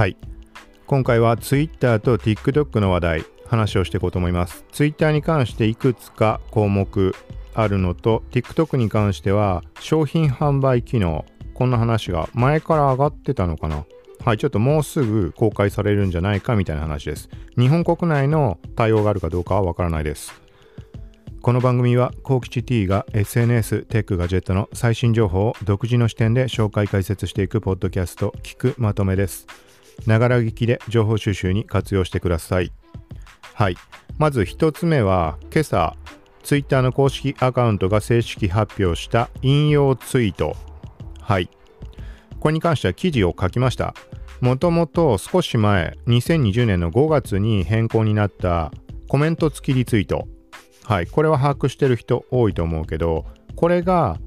はい今回は Twitter と TikTok の話題話をしていこうと思います Twitter に関していくつか項目あるのと TikTok に関しては商品販売機能こんな話が前から上がってたのかなはい、ちょっともうすぐ公開されるんじゃないかみたいな話です。日本国内の対応があるかどうかはわからないです。この番組は、コウキチ T が SNS、テック、ガジェットの最新情報を独自の視点で紹介解説していくポッドキャスト、聞くまとめです。ながら聞きで情報収集に活用してください。はい。まず一つ目は、今朝、Twitter の公式アカウントが正式発表した引用ツイート。はい。これに関しては記事を書きました。もともと少し前、2020年の5月に変更になったコメント付きリツイート。はい、これは把握してる人多いと思うけど、これが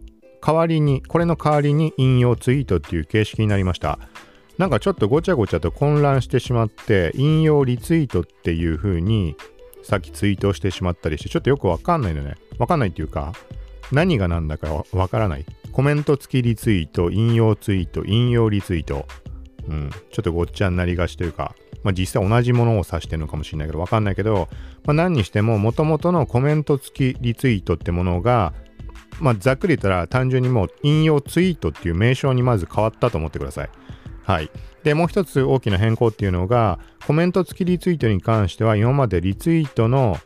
代わりに、これの代わりに引用ツイートっていう形式になりました。なんかちょっとごちゃごちゃと混乱してしまって、引用リツイートっていう風にさっきツイートしてしまったりして、ちょっとよくわかんないのね。わかんないっていうか、何が何だかわからない。コメント付きリツイート、引用ツイート、引用リツイート。うん、ちょっとごっちゃになりがちというか、まあ、実際同じものを指してるのかもしれないけど、わかんないけど、まあ、何にしても、もともとのコメント付きリツイートってものが、まあ、ざっくり言ったら単純にもう引用ツイートっていう名称にまず変わったと思ってください。はい。で、もう一つ大きな変更っていうのが、コメント付きリツイートに関しては、今までリツイートの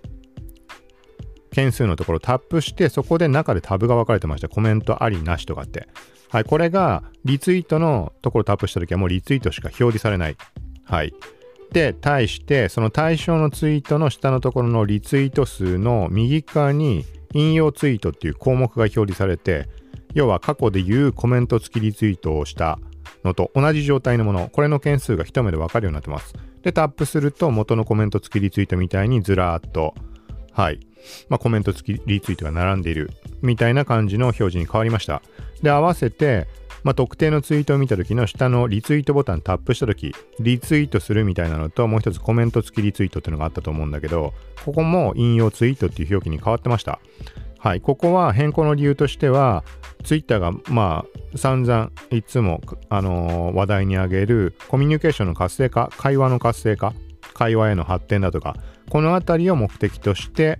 件数のところタップして、そこで中でタブが分かれてました。コメントありなしとかって。はい、これがリツイートのところタップしたときはもうリツイートしか表示されない。はい。で、対して、その対象のツイートの下のところのリツイート数の右側に引用ツイートっていう項目が表示されて、要は過去で言うコメント付きリツイートをしたのと同じ状態のもの、これの件数が一目でわかるようになってます。で、タップすると元のコメント付きリツイートみたいにずらーっと、はい、まあ、コメント付きリツイートが並んでいるみたいな感じの表示に変わりました。で、合わせて、まあ、特定のツイートを見た時の下のリツイートボタンタップした時リツイートするみたいなのともう一つコメント付きリツイートっていうのがあったと思うんだけどここも引用ツイートっていう表記に変わってましたはいここは変更の理由としてはツイッターがまあ散々いつも、あのー、話題に挙げるコミュニケーションの活性化会話の活性化会話への発展だとかこの辺りを目的として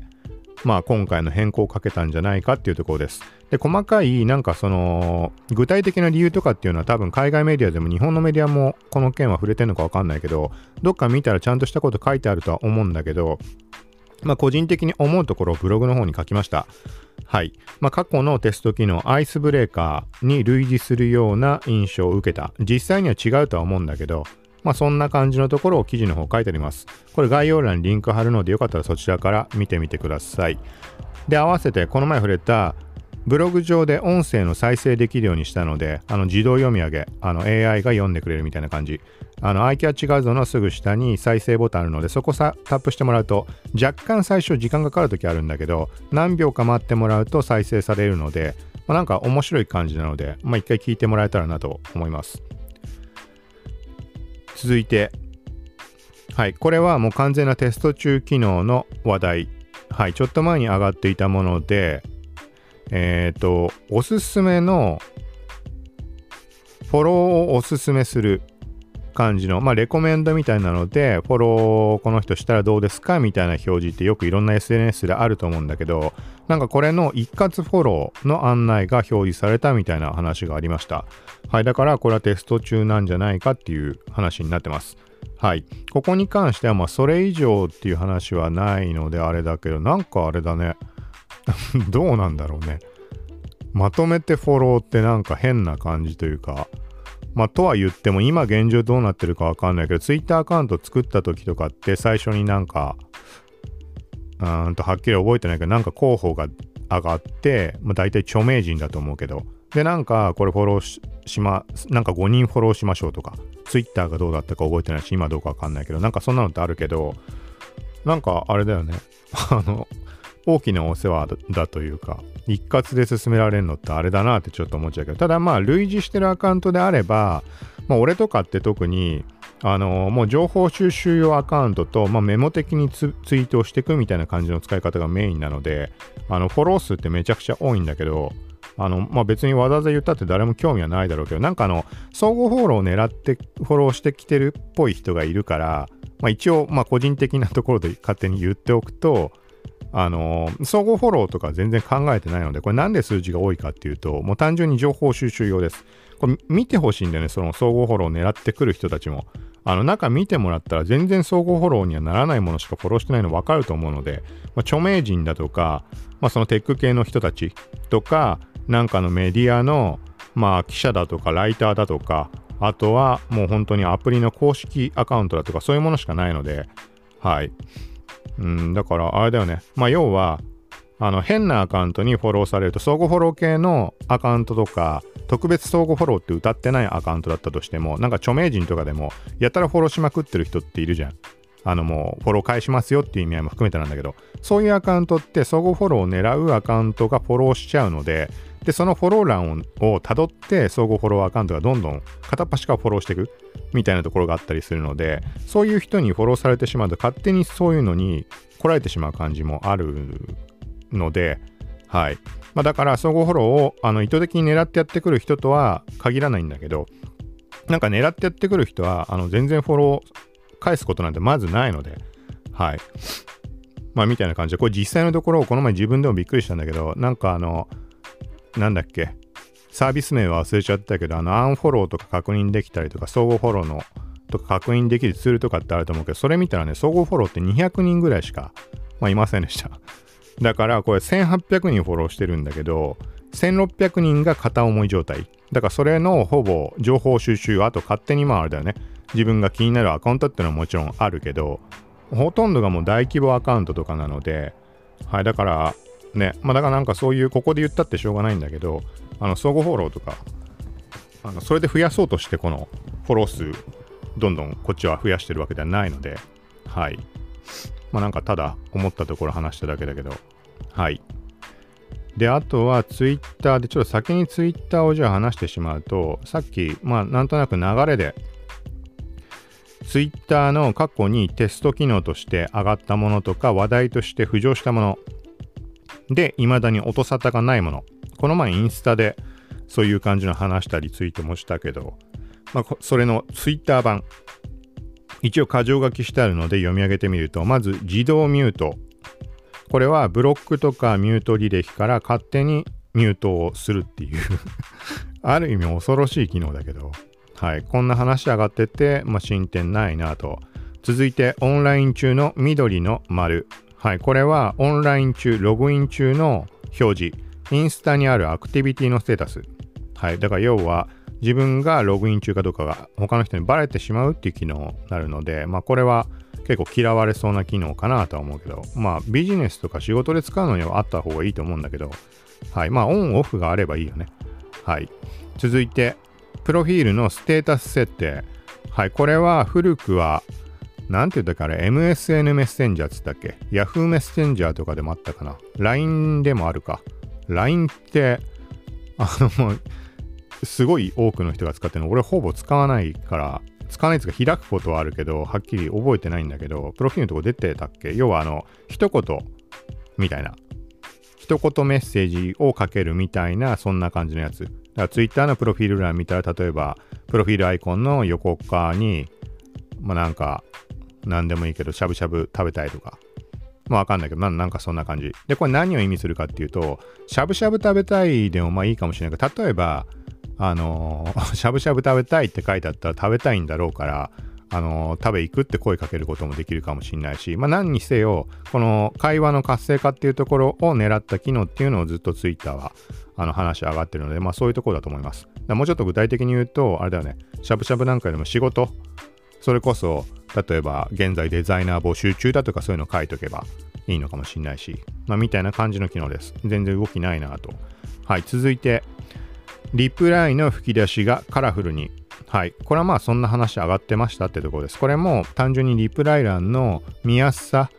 まあ、今回の変更をかけたんじゃないかっていうところです。で、細かい、なんかその、具体的な理由とかっていうのは多分海外メディアでも日本のメディアもこの件は触れてるのかわかんないけど、どっか見たらちゃんとしたこと書いてあるとは思うんだけど、まあ、個人的に思うところをブログの方に書きました。はい。まあ、過去のテスト機能、アイスブレーカーに類似するような印象を受けた。実際には違うとは思うんだけど、まあ、そんな感じのところを記事の方書いてあります。これ概要欄にリンク貼るのでよかったらそちらから見てみてください。で、合わせてこの前触れたブログ上で音声の再生できるようにしたので、あの自動読み上げ、あの AI が読んでくれるみたいな感じ。あの、アイキャッチ画像のすぐ下に再生ボタンあるので、そこさタップしてもらうと、若干最初時間がかかるときあるんだけど、何秒か待ってもらうと再生されるので、まあ、なんか面白い感じなので、まあ、一回聞いてもらえたらなと思います。続いて、はい、これはもう完全なテスト中機能の話題。はい、ちょっと前に上がっていたもので、えっ、ー、と、おすすめのフォローをおすすめする感じの、まあ、レコメンドみたいなので、フォローこの人したらどうですかみたいな表示ってよくいろんな SNS であると思うんだけど、なんかこれの一括フォローの案内が表示されたみたいな話がありました。はい、だからこれはテスト中なんじゃないかっていう話になってます。はい。ここに関しては、まあ、それ以上っていう話はないのであれだけど、なんかあれだね。どうなんだろうね。まとめてフォローってなんか変な感じというか、まあ、とは言っても今現状どうなってるかわかんないけど、Twitter アカウント作った時とかって最初になんか、うんとはっきり覚えてないけど、なんか候補が上がって、まあ、大体著名人だと思うけど、で、なんか、これフォローししま、なんか5人フォローしましょうとか、Twitter がどうだったか覚えてないし、今どうかわかんないけど、なんかそんなのってあるけど、なんかあれだよね。あの、大きなお世話だというか、一括で進められるのってあれだなってちょっと思っちゃうけど、ただまあ、類似してるアカウントであれば、まあ、俺とかって特に、あのもう情報収集用アカウントと、まあ、メモ的にツイートをしていくみたいな感じの使い方がメインなので、あのフォロー数ってめちゃくちゃ多いんだけど、あの、まあ、別にわざわざ言ったって誰も興味はないだろうけど、なんかあの、相互フォローを狙ってフォローしてきてるっぽい人がいるから、まあ、一応、まあ、個人的なところで勝手に言っておくと、あの相互フォローとか全然考えてないので、これなんで数字が多いかっていうと、もう単純に情報収集用です。これ見てほしいんだよね、その相互フォローを狙ってくる人たちも。あの中見てもらったら全然相互フォローにはならないものしかフォローしてないの分かると思うので、まあ、著名人だとか、まあ、そのテック系の人たちとか、なんかのメディアの、まあ、記者だとかライターだとか、あとはもう本当にアプリの公式アカウントだとかそういうものしかないので、はい。うん、だからあれだよね。まあ要は、あの変なアカウントにフォローされると相互フォロー系のアカウントとか特別相互フォローって歌ってないアカウントだったとしてもなんか著名人とかでもやたらフォローしまくってる人っているじゃんあのもうフォロー返しますよっていう意味合いも含めてなんだけどそういうアカウントって相互フォローを狙うアカウントがフォローしちゃうのででそのフォロー欄をたどって相互フォローアカウントがどんどん片っ端からフォローしていくみたいなところがあったりするのでそういう人にフォローされてしまうと勝手にそういうのに来られてしまう感じもあるので、はい。まあ、だから相互フォローをあの意図的に狙ってやってくる人とは限らないんだけど、なんか狙ってやってくる人はあの全然フォロー返すことなんてまずないので、はい。まあみたいな感じで、これ実際のところこの前自分でもびっくりしたんだけど、なんかあの、なんだっけ、サービス名は忘れちゃったけど、あの、アンフォローとか確認できたりとか、相互フォローのとか確認できるツールとかってあると思うけど、それ見たらね、相互フォローって200人ぐらいしか、まあ、いませんでした。だからこれ1800人フォローしてるんだけど、1600人が片思い状態。だからそれのほぼ情報収集、あと勝手にまああれだよね。自分が気になるアカウントっていうのはもちろんあるけど、ほとんどがもう大規模アカウントとかなので、はい、だからね、まあだからなんかそういう、ここで言ったってしょうがないんだけど、あの相互フォローとか、あのそれで増やそうとしてこのフォロー数、どんどんこっちは増やしてるわけではないので、はい。まあなんかただ思ったところ話しただけだけど、はい。で、あとはツイッターで、ちょっと先にツイッターをじゃあ話してしまうと、さっき、まあなんとなく流れで、ツイッターの過去にテスト機能として上がったものとか話題として浮上したもの。で、未だに音沙汰がないもの。この前インスタでそういう感じの話したりツイートもしたけど、まあ、それのツイッター版。一応箇条書きしてあるので読み上げてみると、まず自動ミュート。これはブロックとかミュート履歴から勝手にミュートをするっていう。ある意味恐ろしい機能だけど、はい、こんな話上がってて、まあ、進展ないなと。続いて、オンライン中の緑の丸。はい、これはオンライン中、ログイン中の表示。インスタにあるアクティビティのステータス。はい、だから要は、自分がログイン中かどうかが他の人にバレてしまうっていう機能になるので、まあこれは結構嫌われそうな機能かなとは思うけど、まあビジネスとか仕事で使うのにはあった方がいいと思うんだけど、はい。まあオンオフがあればいいよね。はい。続いて、プロフィールのステータス設定。はい。これは古くは、なんて言ったっけあれ、MSN メッセンジャーっつったっけ ?Yahoo メッセンジャーとかでもあったかな ?LINE でもあるか？LINE って、あの、すごい多くの人が使ってるの俺ほぼ使わないから使わないですか開くことはあるけどはっきり覚えてないんだけどプロフィールのとこ出てたっけ？要はあの一言みたいな一言メッセージをかけるみたいなそんな感じのやつら Twitter のプロフィール欄見たら例えばプロフィールアイコンの横側にまあなんか何でもいいけどしゃぶしゃぶ食べたいとかまあわかんないけどな、なんかそんな感じ。で、これ何を意味するかっていうと、しゃぶしゃぶ食べたいでもまあいいかもしれないけど、例えば、あのー、しゃぶしゃぶ食べたいって書いてあったら食べたいんだろうから、あの、食べ行くって声かけることもできるかもしれないし、まあ何にせよ、この会話の活性化っていうところを狙った機能っていうのをずっとツイッターはあの話上がってるので、まあそういうところだと思います。もうちょっと具体的に言うと、あれだよね、しゃぶしゃぶなんかよりも仕事、それこそ、例えば現在デザイナー募集中だとかそういうの書いとけばいいのかもしれないし、まあみたいな感じの機能です。全然動きないなと。はい、続いて、リプライの吹き出しがカラフルに。はい。これはまあそんな話上がってましたってところです。これも単純にリプライ欄の見やすさ、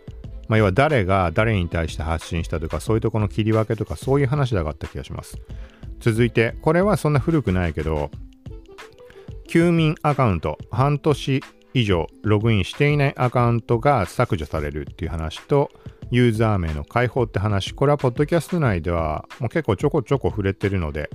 まあ、要は誰が誰に対して発信したとか、そういうとこの切り分けとか、そういう話で上がった気がします。続いて、これはそんな古くないけど、休眠アカウント、半年以上ログインしていないアカウントが削除されるっていう話と、ユーザー名の解放って話、これはポッドキャスト内ではもう結構ちょこちょこ触れてるので、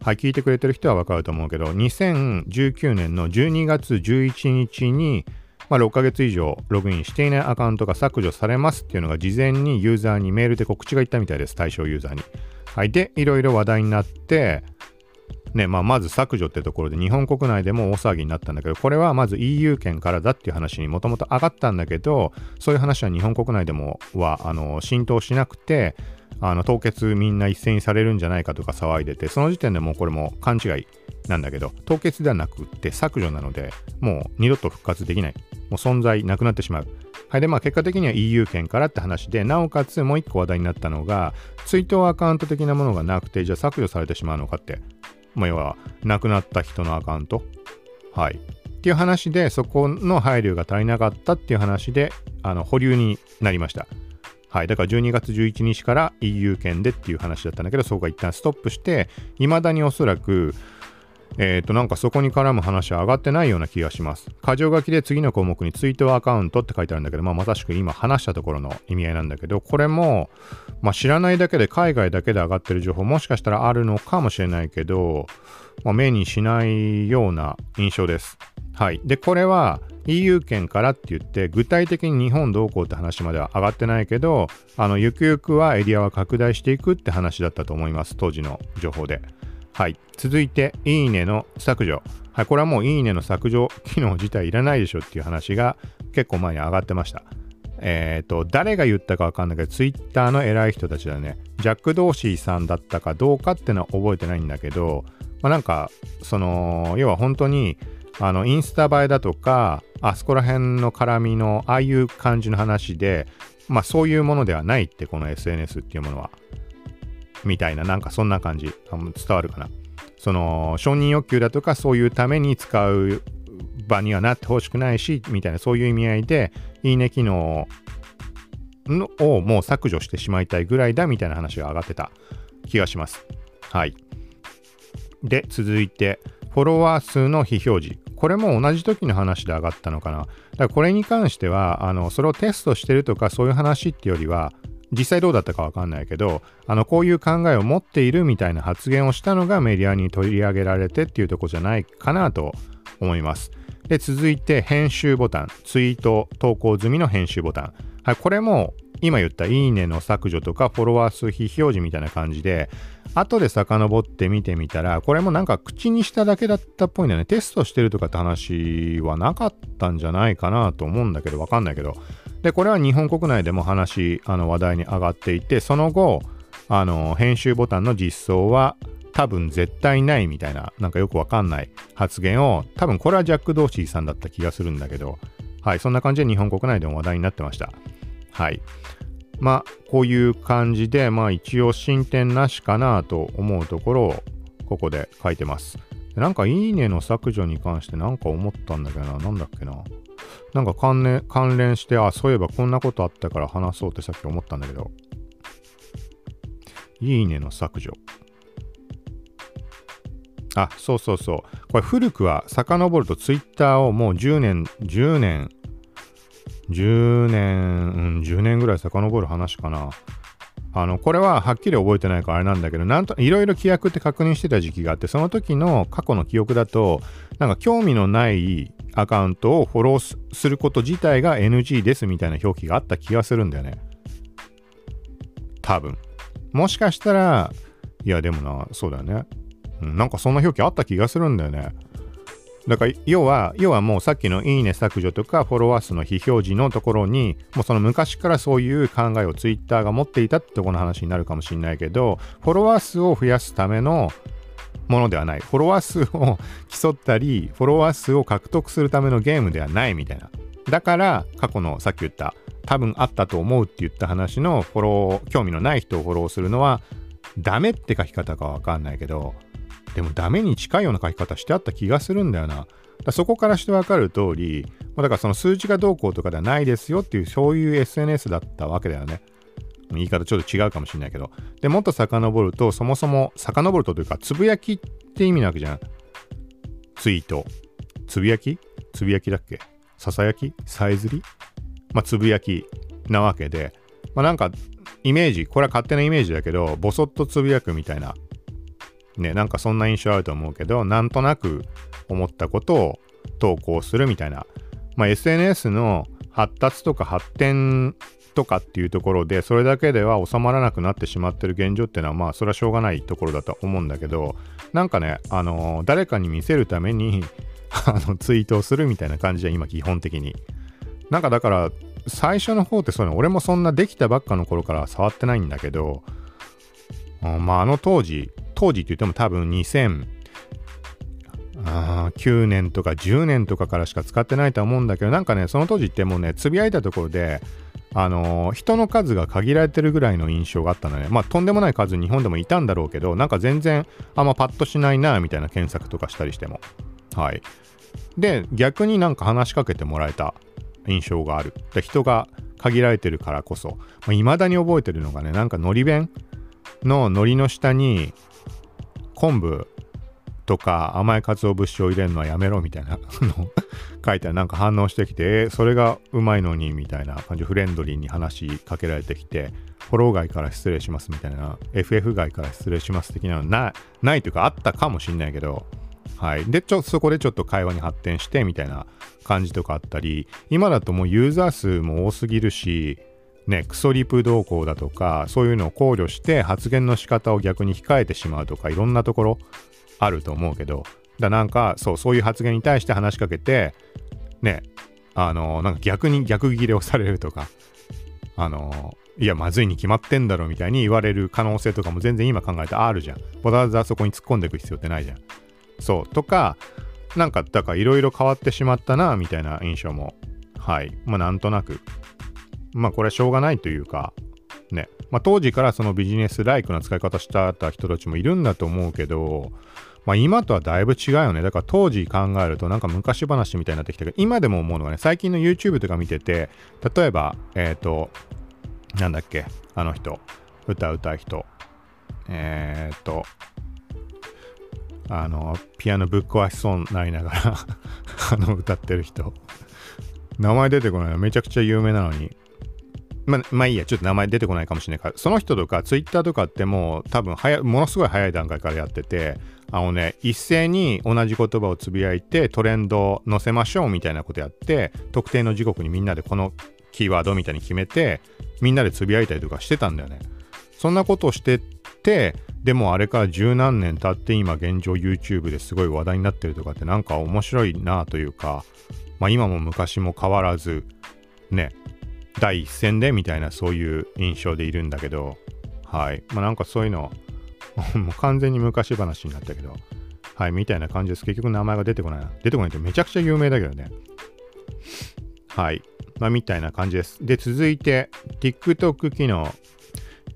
はい、聞いてくれてる人はわかると思うけど、2019年の12月11日に、まあ、6ヶ月以上ログインしていないアカウントが削除されますっていうのが事前にユーザーにメールで告知がいったみたいです、対象ユーザーに。はい、で、いろいろ話題になって、ねまあ、まず削除ってところで日本国内でも大騒ぎになったんだけどこれはまず EU 圏からだっていう話にもともと上がったんだけどそういう話は日本国内でもはあの浸透しなくてあの凍結みんな一斉にされるんじゃないかとか騒いでてその時点でもうこれも勘違いなんだけど凍結ではなくって削除なのでもう二度と復活できない。もう存在なくなってしまう。はいでまあ結果的には EU 圏からって話でなおかつもう一個話題になったのが追悼アカウント的なものがなくてじゃあ削除されてしまうのかって。まあ、要は亡くなった人のアカウント。はい。っていう話でそこの配慮が足りなかったっていう話であの保留になりました。はい。だから12月11日から EU 圏でっていう話だったんだけど、そこが一旦ストップして、未だにおそらく、えっ、ー、と、なんかそこに絡む話は上がってないような気がします。箇条書きで次の項目にツイートアカウントって書いてあるんだけど、まあ、まさしく今話したところの意味合いなんだけど、これも、まあ、知らないだけで海外だけで上がってる情報もしかしたらあるのかもしれないけど、まあ、目にしないような印象です。はい。で、これは EU 圏からって言って、具体的に日本どうこうって話までは上がってないけど、あの、ゆくゆくはエリアは拡大していくって話だったと思います。当時の情報で。はい。続いて、いいねの削除。はい。これはもういいねの削除機能自体いらないでしょっていう話が結構前に上がってました。えっ、ー、と、誰が言ったかわかんないけど、ツイッターの偉い人たちだね。ジャック・ドーシーさんだったかどうかってのは覚えてないんだけど、まあ、なんか、その、要は本当に、あの、インスタ映えだとか、あそこら辺の絡みの、ああいう感じの話で、まあそういうものではないって、この SNS っていうものは。みたいな、なんかそんな感じ。伝わるかな。その、承認欲求だとか、そういうために使う場にはなってほしくないし、みたいな、そういう意味合いで、いいね機能をもう削除してしまいたいぐらいだ、みたいな話が上がってた気がします。はい。で、続いて、フォロワー数の非表示。これも同じ時の話で上がったのかな。だからこれに関しては、あの、それをテストしてるとかそういう話ってよりは、実際どうだったかわかんないけど、あの、こういう考えを持っているみたいな発言をしたのがメディアに取り上げられてっていうとこじゃないかなと思います。で、続いて編集ボタン、ツイート投稿済みの編集ボタン。はい、これも今言ったいいねの削除とかフォロワー数非表示みたいな感じで、後で遡って見てみたら、これもなんか口にしただけだったっぽいんだよね。テストしてるとかって話はなかったんじゃないかなと思うんだけど、わかんないけど。で、これは日本国内でも話、あの話題に上がっていて、その後、あの、編集ボタンの実装は多分絶対ないみたいな、なんかよくわかんない発言を、多分これはジャック・ドーシーさんだった気がするんだけど、はい、そんな感じで日本国内でも話題になってました。はい。まあ、こういう感じで、まあ一応進展なしかなと思うところをここで書いてます。なんかいいねの削除に関してなんか思ったんだけどな、なんだっけな。なんか関連関連して、あ、そういえばこんなことあったから話そうってさっき思ったんだけど。いいねの削除。あ、そうそうそう。これ古くは遡るとツイッターをもう10年、10年10年、うん、10年ぐらい遡る話かな。あの、これははっきり覚えてないからあれなんだけど、なんと、いろいろ規約って確認してた時期があって、その時の過去の記憶だと、なんか興味のないアカウントをフォローすること自体が NG ですみたいな表記があった気がするんだよね。多分。もしかしたら、いやでもな、そうだよね。なんかそんな表記あった気がするんだよね。だから要は、要はもうさっきのいいね削除とかフォロワー数の非表示のところに、もうその昔からそういう考えをツイッターが持っていたってとこの話になるかもしれないけど、フォロワー数を増やすためのものではない。フォロワー数を競ったり、フォロワー数を獲得するためのゲームではないみたいな。だから、過去のさっき言った、多分あったと思うって言った話のフォロー、興味のない人をフォローするのは、ダメって書き方かわかんないけど、でもダメに近いような書き方してあった気がするんだよな。だそこからしてわかる通り、ま、だからその数値がどうこうとかではないですよっていう、そういう SNS だったわけだよね。言い方ちょっと違うかもしれないけど。で、もっと遡ると、そもそも遡るとというか、つぶやきって意味なわけじゃん。ツイート。つぶやき？つぶやきだっけ？ささやき？さえずり？まあ、つぶやきなわけで。まあなんかイメージ、これは勝手なイメージだけど、ボソッとつぶやくみたいな、ね、なんかそんな印象あると思うけど、なんとなく思ったことを投稿するみたいな、まあ SNS の発達とか発展とかっていうところでそれだけでは収まらなくなってしまってる現状っていうのはまあそれはしょうがないところだと思うんだけどなんかねあのー、誰かに見せるために あのツイートをするみたいな感じで今基本的に。なんかだから最初の方ってそういうの俺もそんなできたばっかの頃から触ってないんだけどまああの当時当時って言っても多分2009年とか10年とかからしか使ってないと思うんだけどなんかねその当時ってもうねつぶやいたところであのー、人の数が限られてるぐらいの印象があったのね。まあとんでもない数日本でもいたんだろうけどなんか全然あんまパッとしないなみたいな検索とかしたりしても。はい。で逆になんか話しかけてもらえた印象がある。で人が限られてるからこそ。いまあ、未だに覚えてるのがねなんかのり弁の海苔の下に昆布とか甘い鰹節を入れるのはやめろみたいな の書いてなんか反応してきて、それがうまいのにみたいな感じフレンドリーに話しかけられてきて、フォロー外から失礼しますみたいな、FF 外から失礼します的なのなないというかあったかもしんないけど、はい。で、ちょそこでちょっと会話に発展してみたいな感じとかあったり、今だともうユーザー数も多すぎるし、ね、クソリプ動向だとか、そういうのを考慮して発言の仕方を逆に控えてしまうとか、いろんなところあると思うけど、だなんか、そう、そういう発言に対して話しかけて、ね、あの、なんか逆に逆ギレをされるとか、あの、いや、まずいに決まってんだろみたいに言われる可能性とかも全然今考えてあるじゃん。わざわざそこに突っ込んでいく必要ってないじゃん。そう、とか、なんか、だからいろいろ変わってしまったな、みたいな印象も、はい。まあ、なんとなく、まあ、これはしょうがないというか、ね。まあ、当時からそのビジネスライクな使い方した人たちもいるんだと思うけど、まあ、今とはだいぶ違うよね。だから当時考えるとなんか昔話みたいになってきたけど、今でも思うのがね、最近の YouTube とか見てて、例えば、えっ、ー、と、なんだっけ、あの人、歌歌う人、えっ、ー、と、あの、ピアノぶっ壊しそうになりながら あの、歌ってる人。名前出てこないのめちゃくちゃ有名なのに、まあ、まあいいや、ちょっと名前出てこないかもしれないから、その人とか Twitter とかってもう多分早ものすごい早い段階からやってて、あのね、一斉に同じ言葉をつぶやいてトレンドを載せましょうみたいなことやって、特定の時刻にみんなでこのキーワードみたいに決めて、みんなでつぶやいたりとかしてたんだよね。そんなことをしてて、でもあれから十何年経って今現状 YouTube ですごい話題になってるとかってなんか面白いなというか、まあ今も昔も変わらず、ね、第一線でみたいなそういう印象でいるんだけど、はい。まあなんかそういうの、もう完全に昔話になったけど、はい、みたいな感じです。結局名前が出てこないな。出てこないってめちゃくちゃ有名だけどね。はい。まあみたいな感じです。で、続いて、TikTok 機能。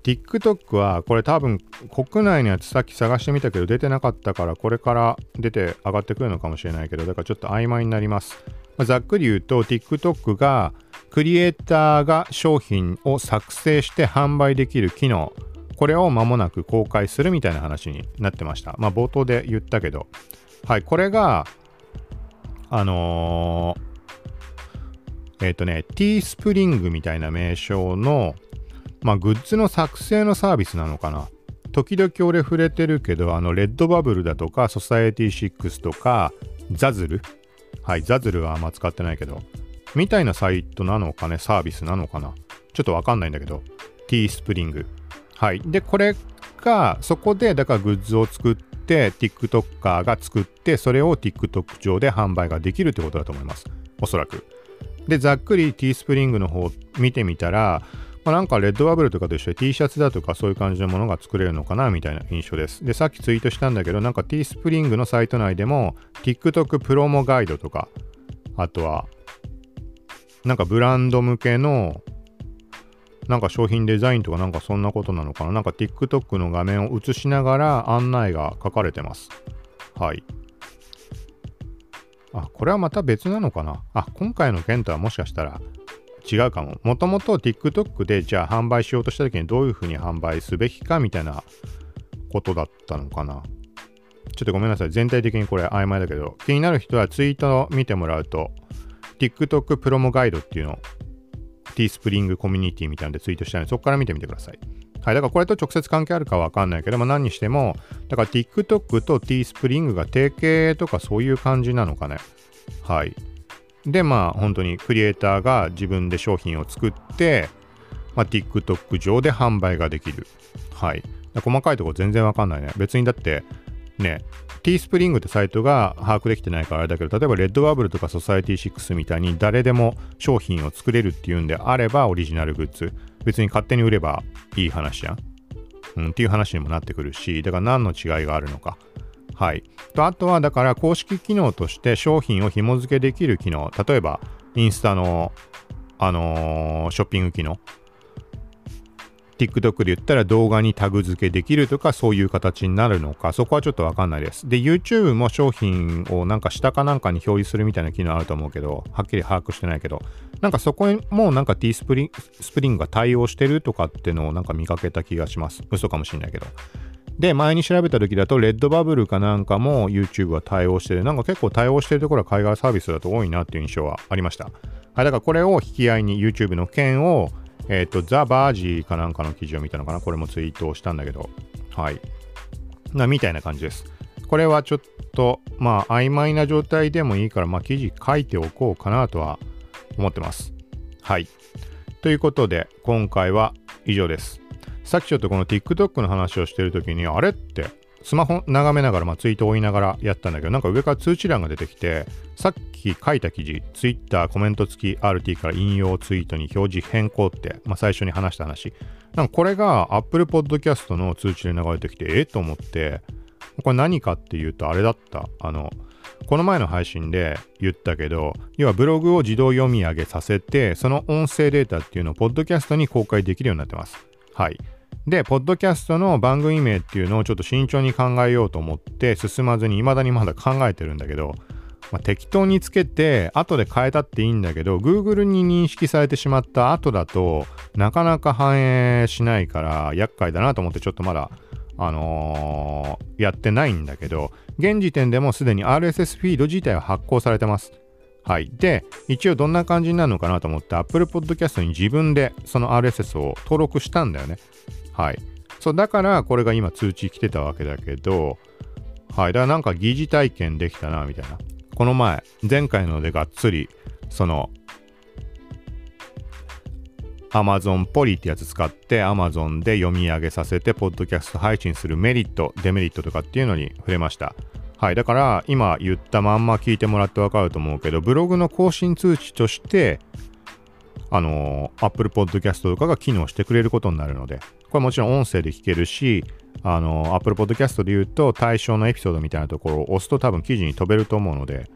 TikTok はこれ多分国内のやつさっき探してみたけど出てなかったからこれから出て上がってくるのかもしれないけどだからちょっと曖昧になります。まあ、ざっくり言うと TikTok がクリエイターが商品を作成して販売できる機能、これを間もなく公開するみたいな話になってました。まあ冒頭で言ったけど、はい、これが、あのー、えっ、ー、とね、ティースプリングみたいな名称の、まあグッズの作成のサービスなのかな。時々俺触れてるけど、あの、レッドバブルだとか、ソサエティ6とか、Zazzle。はい、 Zazzle はあんま使ってないけど、みたいなサイトなのかね、サービスなのかな。ちょっとわかんないんだけど、 Teespring。はい。で、これが、そこで、だからグッズを作って、TikToker が作って、それを TikTok 上で販売ができるってことだと思います。おそらく。で、ざっくり T スプリングの方見てみたら、まあ、なんか Redbubble とかと一緒に T シャツだとかそういう感じのものが作れるのかなみたいな印象です。で、さっきツイートしたんだけど、なんか T スプリングのサイト内でも TikTok プロモガイドとか、あとはなんかブランド向けのなんか商品デザインとかなんかそんなことなのかななんか TikTok の画面を映しながら案内が書かれてます。はい。あ、これはまた別なのかなあ、今回の件とはもしかしたら違うかも。もともと TikTok でじゃあ販売しようとした時にどういうふうに販売すべきかみたいなことだったのかな。ちょっとごめんなさい。全体的にこれ曖昧だけど、気になる人はツイートを見てもらうと TikTok プロモガイドっていうのティースプリングコミュニティみたいなのでツイートしたので、そこから見てみてください。はい、だからこれと直接関係あるかわかんないけど、まあ、何にしても、だから TikTok と T スプリングが提携とかそういう感じなのかね。はい。で、まあ本当にクリエイターが自分で商品を作って、まあ、TikTok 上で販売ができる。はい。細かいとこ全然わかんないね。別にだって、ね、T スプリングってサイトが把握できてないからあれだけど、例えばレッドバブルとかソサエティ6みたいに誰でも商品を作れるっていうんであればオリジナルグッズ。別に勝手に売ればいい話じゃん。うん、っていう話にもなってくるし、だから何の違いがあるのか。はい。と、あとはだから公式機能として商品を紐付けできる機能。例えば、インスタの、あのー、ショッピング機能。TikTok で言ったら動画にタグ付けできるとかそういう形になるのかそこはちょっとわかんないです。で YouTube も商品をなんか下かなんかに表示するみたいな機能あると思うけどはっきり把握してないけどなんかそこもなんか T スプリンスプリングが対応してるとかってのをなんか見かけた気がします。嘘かもしんないけど。で、前に調べた時だと、 Redbubble かなんかも YouTube は対応してる。なんか結構対応してるところは海外サービスだと多いなっていう印象はありました。はい、だからこれを引き合いに YouTube の件をえっ、ー、と、ザ・バージーかなんかの記事を見たのかな？これもツイートをしたんだけど、はい。な、みたいな感じです。これはちょっと、まあ、曖昧な状態でもいいから、まあ、記事書いておこうかなとは思ってます。はい。ということで、今回は以上です。さっきちょっとこの TikTok の話をしてるときに、あれってスマホ眺めながら、まあ、ツイートを追いながらやったんだけど、なんか上から通知欄が出てきて、さっき書いた記事、Twitter コメント付き RT から引用ツイートに表示変更って、まあ、最初に話した話。なんかこれが Apple Podcast の通知で流れてきて、えと思って、これ何かっていうと、あれだった。あの、この前の配信で言ったけど、要はブログを自動読み上げさせて、その音声データっていうのをポッドキャストに公開できるようになってます。はい。で、ポッドキャストの番組名っていうのをちょっと慎重に考えようと思って進まずに未だにまだ考えてるんだけど、まあ、適当につけて後で変えたっていいんだけど Google に認識されてしまった後だとなかなか反映しないから厄介だなと思ってちょっとまだあのー、やってないんだけど現時点でもすでに RSS フィード自体は発行されてます。はい。で、一応どんな感じになるのかなと思って Apple Podcast に自分でその RSS を登録したんだよね。はい。そう、だからこれが今通知来てたわけだけど、はい。だからなんか疑似体験できたな、みたいな。この前、前回のでがっつり、その、Amazon ポリってやつ使って Amazon で読み上げさせて、ポッドキャスト配信するメリット、デメリットとかっていうのに触れました。はい。だから、今言ったまんま聞いてもらってわかると思うけど、ブログの更新通知として、あのー、Apple Podcast とかが機能してくれることになるので、これもちろん音声で聞けるし、あの、Apple Podcast で言うと対象のエピソードみたいなところを押すと多分記事に飛べると思うので、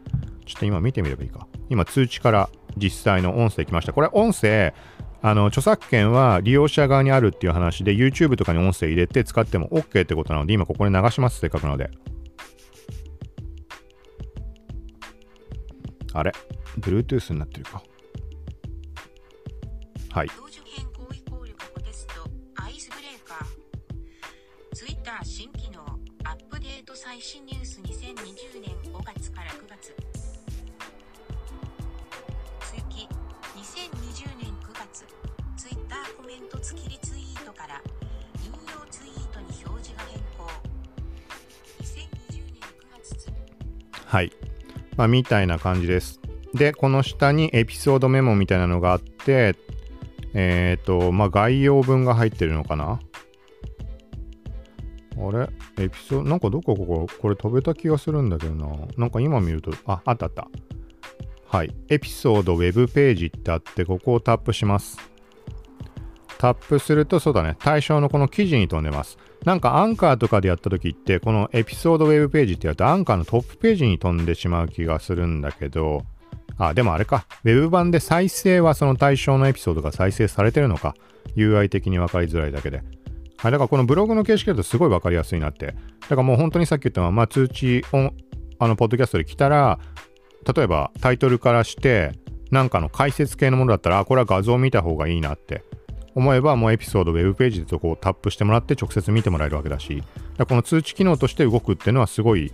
ちょっと今見てみればいいか。今通知から実際の音声来ました。これ音声、あの、著作権は利用者側にあるっていう話で YouTube とかに音声入れて使っても OK ってことなので、今ここに流します、せっかくなので。あれ ?Bluetooth になってるか。はい。2020年5月から9月。続き2020年9月。Twitter コメント付きリツイートから引用ツイートに表示が変更。2020年9月はい。まあみたいな感じです。でこの下にエピソードメモみたいなのがあってえっ、ー、とまあ概要文が入ってるのかな？あれ？エピソード、なんかどこここ、これ飛べた気がするんだけどな。なんか今見ると、あ、あったあった。はい。エピソードウェブページってあって、ここをタップします。タップすると、そうだね、対象のこの記事に飛んでます。なんかアンカーとかでやった時って、このエピソードウェブページってやると、アンカーのトップページに飛んでしまう気がするんだけど、あ、でもあれか。ウェブ版で再生はその対象のエピソードが再生されてるのか。UI 的に分かりづらいだけで。はい、だからこのブログの形式だとすごい分かりやすいなって。だからもう本当にさっき言ったのは、まあ、通知を、あの、ポッドキャストで来たら、例えばタイトルからして、なんかの解説系のものだったら、あ、これは画像を見た方がいいなって思えば、もうエピソード、ウェブページでそこをタップしてもらって直接見てもらえるわけだし、だこの通知機能として動くっていうのはすごい、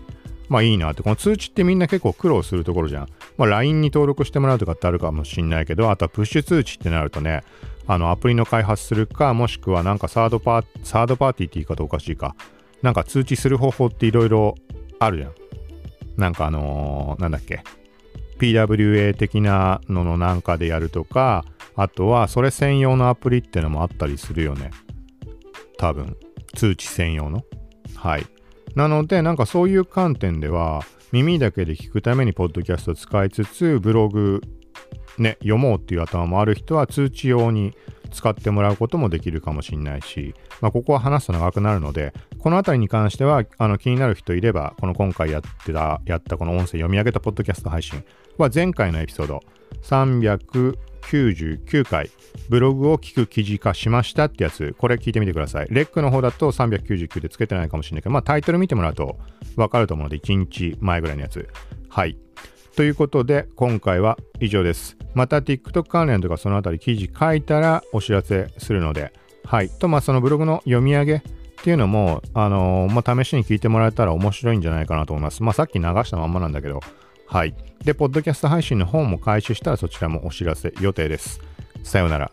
まあいいなって。この通知ってみんな結構苦労するところじゃん。まあ、LINE に登録してもらうとかってあるかもしんないけど、あとはプッシュ通知ってなるとね、あのアプリの開発するか、もしくはなんかサードパーサードパーティーって言い方おかしいか、なんか通知する方法っていろいろあるじゃん。なんかあのーなんだっけ、PWA 的なののなんかでやるとか、あとはそれ専用のアプリってのもあったりするよね。多分。通知専用の。はい。なので、なんかそういう観点では、耳だけで聞くためにポッドキャスト使いつつ、ブログね、読もうっていう頭もある人は通知用に使ってもらうこともできるかもしれないし、まあ、ここは話すと長くなるので、この辺りに関してはあの気になる人いれば、この今回やってた、やったこの音声読み上げたポッドキャスト配信は前回のエピソード399回、ブログを聞く記事化しましたってやつ、これ聞いてみてください。レックの方だと399でつけてないかもしれないけど、まあタイトル見てもらうとわかると思うので、1日前ぐらいのやつ。はい。ということで、今回は以上です。また TikTok 関連とかそのあたり記事書いたらお知らせするので、はい。と、まあそのブログの読み上げっていうのも、あのーまあ試しに聞いてもらえたら面白いんじゃないかなと思います。まあさっき流したまんまなんだけど、はい。で、ポッドキャスト配信の方も開始したらそちらもお知らせ予定です。さようなら。